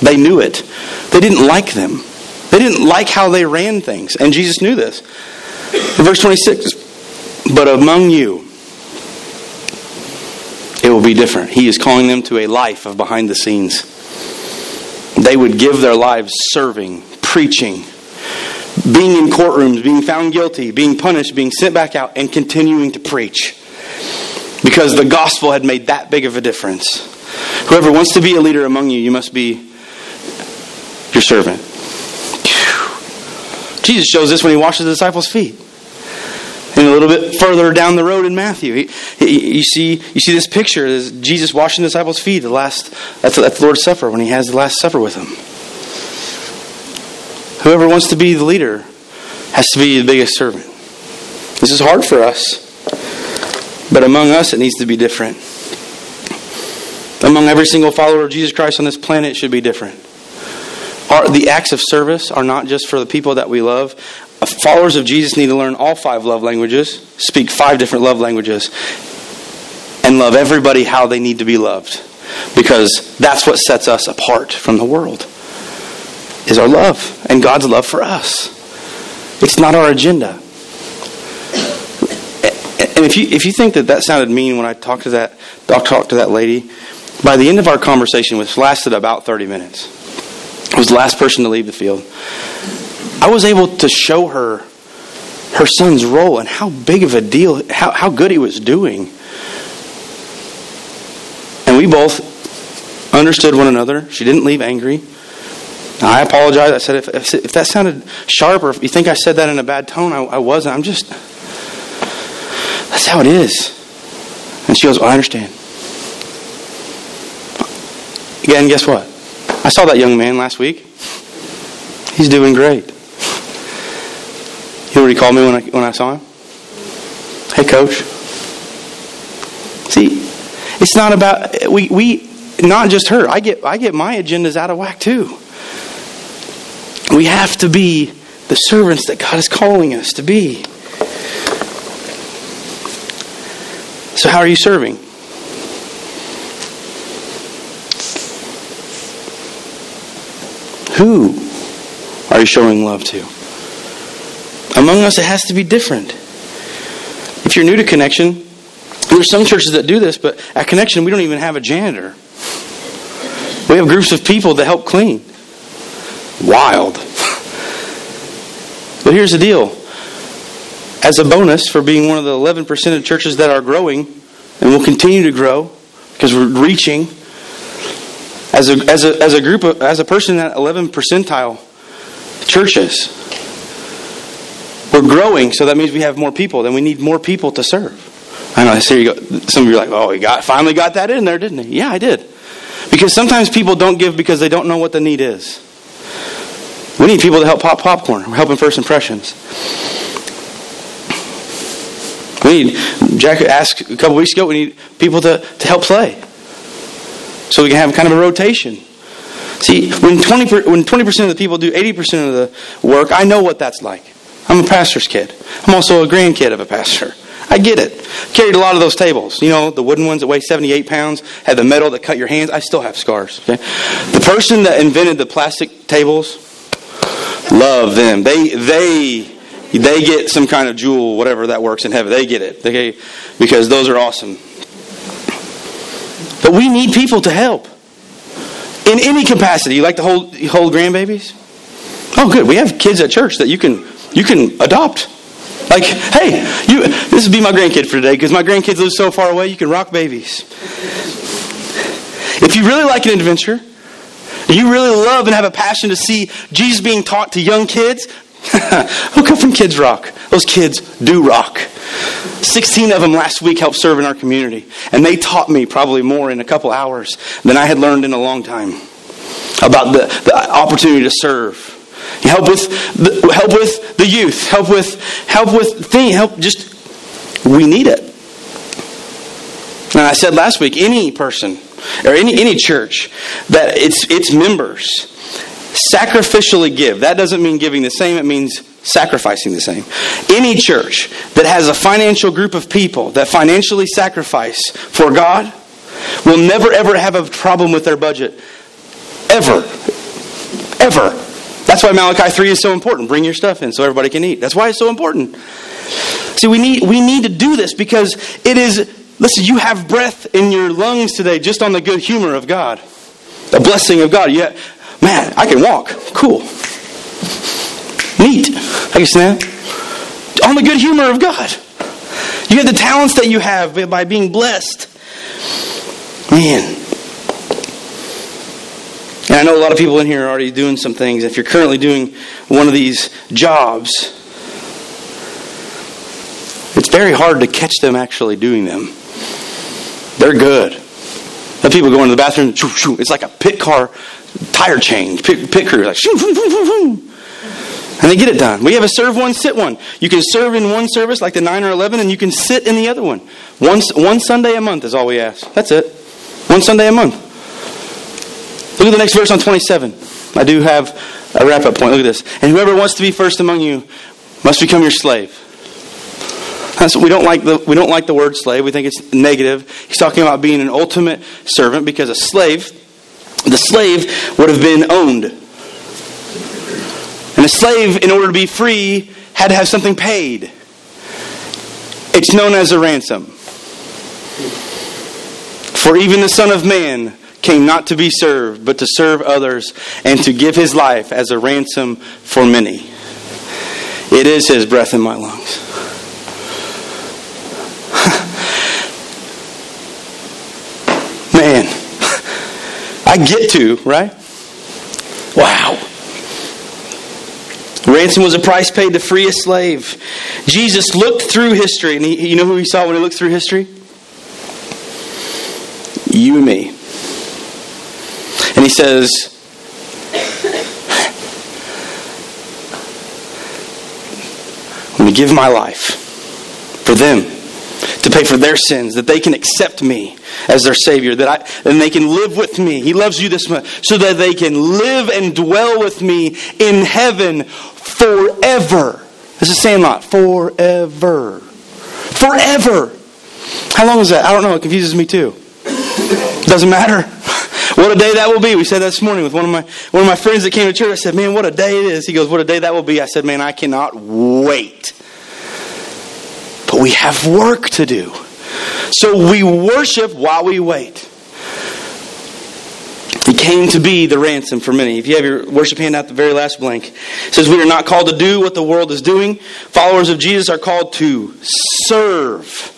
They knew it. They didn't like them. They didn't like how they ran things. And Jesus knew this. In verse 26, but among you, it will be different. He is calling them to a life of behind the scenes. They would give their lives serving, preaching, being in courtrooms, being found guilty, being punished, being sent back out, and continuing to preach. Because the gospel had made that big of a difference. Whoever wants to be a leader among you, you must be your servant. Jesus shows this when he washes the disciples' feet. And a little bit further down the road in Matthew, he, he, you see you see this picture. Is Jesus washing the disciples' feet. The last that's, the Lord's Supper when he has the Last Supper with them. Whoever wants to be the leader has to be the biggest servant. This is hard for us, but among us it needs to be different. Among every single follower of Jesus Christ on this planet, should be different. Our, the acts of service are not just for the people that we love. Uh, followers of Jesus need to learn all five love languages, speak five different love languages, and love everybody how they need to be loved. Because that's what sets us apart from the world is our love and God's love for us. It's not our agenda. And if you if you think that that sounded mean when I talked to that talked to that lady, by the end of our conversation, which lasted about thirty minutes, I was the last person to leave the field. I was able to show her her son's role and how big of a deal, how, how good he was doing. And we both understood one another. She didn't leave angry. I apologize. I said, if, if, if, that sounded sharp or if you think I said that in a bad tone, I, I wasn't. I'm just, that's how it is. And she goes, well, I understand. Again, guess what? I saw that young man last week. He's doing great. You know what called me when I, when I saw him? Hey, coach. See, it's not about, we, we, not just her. I get, I get my agendas out of whack too. We have to be the servants that God is calling us to be. So, how are you serving? Who are you showing love to? Among us, it has to be different. If you're new to Connection, there's some churches that do this, but at Connection, we don't even have a janitor. We have groups of people that help clean wild. but here's the deal as a bonus for being one of the 11% of churches that are growing and will continue to grow because we're reaching as a, as a, as a group of, as a person at 11 percentile churches we're growing so that means we have more people then we need more people to serve i know here you go some of you are like oh he got finally got that in there didn't he yeah i did because sometimes people don't give because they don't know what the need is we need people to help pop popcorn. We're helping first impressions. We need, Jack asked a couple weeks ago, we need people to, to help play. So we can have kind of a rotation. See, when 20%, when 20% of the people do 80% of the work, I know what that's like. I'm a pastor's kid. I'm also a grandkid of a pastor. I get it. Carried a lot of those tables. You know, the wooden ones that weigh 78 pounds, had the metal that cut your hands. I still have scars. Okay? The person that invented the plastic tables, Love them. They they they get some kind of jewel, whatever that works in heaven. They get it. They, because those are awesome. But we need people to help. In any capacity. You like to hold hold grandbabies? Oh good. We have kids at church that you can you can adopt. Like, hey, you. This would be my grandkid for today because my grandkids live so far away. You can rock babies. If you really like an adventure, you really love and have a passion to see Jesus being taught to young kids, who come from Kids Rock? Those kids do rock. 16 of them last week helped serve in our community, and they taught me probably more in a couple hours than I had learned in a long time about the, the opportunity to serve. Help with the, help with the youth. Help with help with thing. Help just we need it. And I said last week, any person or any any church that its its members sacrificially give. That doesn't mean giving the same, it means sacrificing the same. Any church that has a financial group of people that financially sacrifice for God will never ever have a problem with their budget. Ever. Ever. That's why Malachi 3 is so important. Bring your stuff in so everybody can eat. That's why it's so important. See, we need, we need to do this because it is, listen, you have breath in your lungs today just on the good humor of God. The blessing of God. Yeah, man, I can walk. Cool. Neat. I can stand. On the good humor of God. You get the talents that you have by being blessed. Man, and I know a lot of people in here are already doing some things. If you're currently doing one of these jobs, it's very hard to catch them actually doing them. They're good. The people go into the bathroom, it's like a pit car tire change, pit, pit crew, like and they get it done. We have a serve one, sit one. You can serve in one service, like the 9 or 11, and you can sit in the other one. Once, one Sunday a month is all we ask. That's it. One Sunday a month. Look at the next verse on 27. I do have a wrap up point. Look at this. And whoever wants to be first among you must become your slave. That's, we don't like the we don't like the word slave. We think it's negative. He's talking about being an ultimate servant because a slave, the slave would have been owned. And a slave, in order to be free, had to have something paid. It's known as a ransom. For even the Son of Man came not to be served, but to serve others and to give his life as a ransom for many. It is his breath in my lungs. Man, I get to, right? Wow. Ransom was a price paid to free a slave. Jesus looked through history, and he, you know who he saw when he looked through history? You and me. And he says, I'm going to give my life for them pay for their sins, that they can accept me as their Savior, that I, and they can live with me. He loves you this much, so that they can live and dwell with me in heaven forever. This is Sandlot. Forever. Forever. How long is that? I don't know. It confuses me too. Doesn't matter. What a day that will be. We said that this morning with one of my one of my friends that came to church. I said, "Man, what a day it is." He goes, "What a day that will be." I said, "Man, I cannot wait." We have work to do. So we worship while we wait. He came to be the ransom for many. If you have your worship hand out the very last blank, it says we are not called to do what the world is doing. Followers of Jesus are called to serve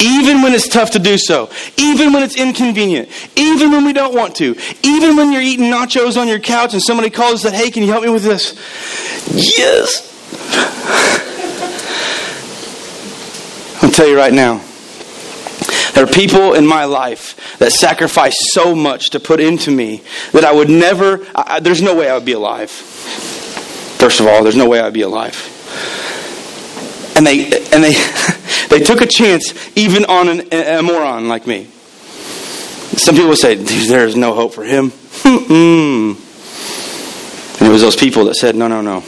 even when it's tough to do so, even when it's inconvenient, even when we don't want to, even when you're eating nachos on your couch and somebody calls and says, Hey, can you help me with this? Yes. Tell you right now. There are people in my life that sacrifice so much to put into me that I would never, I, there's no way I would be alive. First of all, there's no way I'd be alive. And they, and they, They took a chance even on an, a moron like me. Some people say, there is no hope for him. and it was those people that said, no, no, no.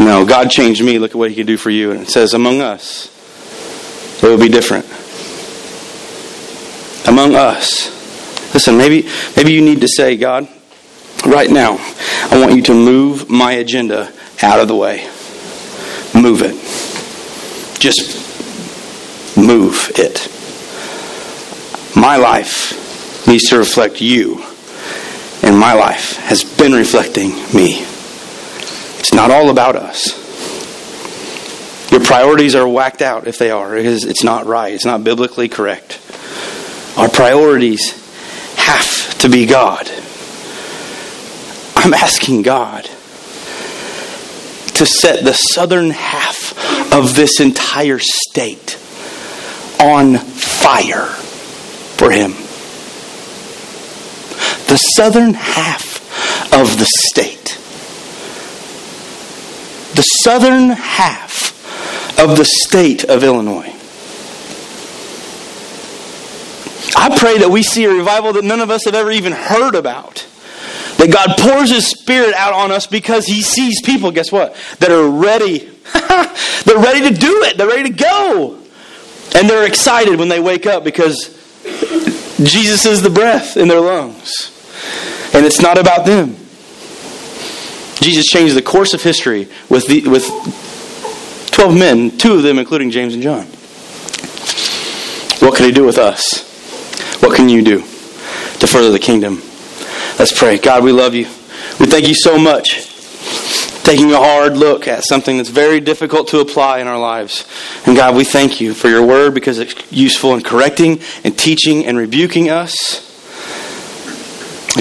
No, God changed me. Look at what he can do for you. And it says, among us, it will be different. Among us. Listen, maybe, maybe you need to say, God, right now, I want you to move my agenda out of the way. Move it. Just move it. My life needs to reflect you, and my life has been reflecting me. It's not all about us. Your priorities are whacked out if they are, it's not right. It's not biblically correct. Our priorities have to be God. I'm asking God to set the southern half of this entire state on fire for Him. The southern half of the state. The southern half of the state of Illinois. I pray that we see a revival that none of us have ever even heard about. That God pours His Spirit out on us because He sees people, guess what? That are ready. they're ready to do it. They're ready to go. And they're excited when they wake up because Jesus is the breath in their lungs. And it's not about them. Jesus changed the course of history with, the, with 12 men, two of them including James and John. What can he do with us? What can you do to further the kingdom? Let's pray. God, we love you. We thank you so much taking a hard look at something that's very difficult to apply in our lives. And God, we thank you for your word because it's useful in correcting and teaching and rebuking us.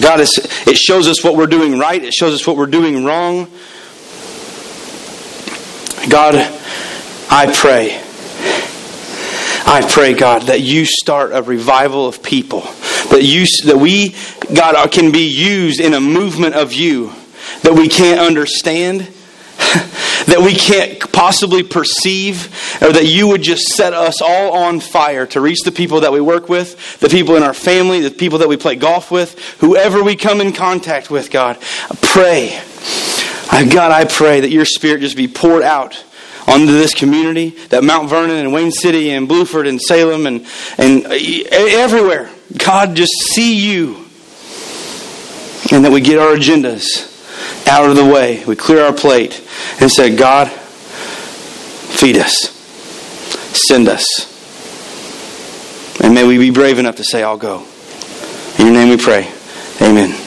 God, it shows us what we're doing right, it shows us what we're doing wrong. God, I pray. I pray, God, that you start a revival of people. That you that we, God, uh, can be used in a movement of you that we can't understand, that we can't possibly perceive, or that you would just set us all on fire to reach the people that we work with, the people in our family, the people that we play golf with, whoever we come in contact with, God. Pray. God, I pray that your spirit just be poured out onto this community, that Mount Vernon and Wayne City and Bluford and Salem and, and uh, everywhere, God, just see you. And that we get our agendas out of the way. We clear our plate and say, God, feed us, send us. And may we be brave enough to say, I'll go. In your name we pray. Amen.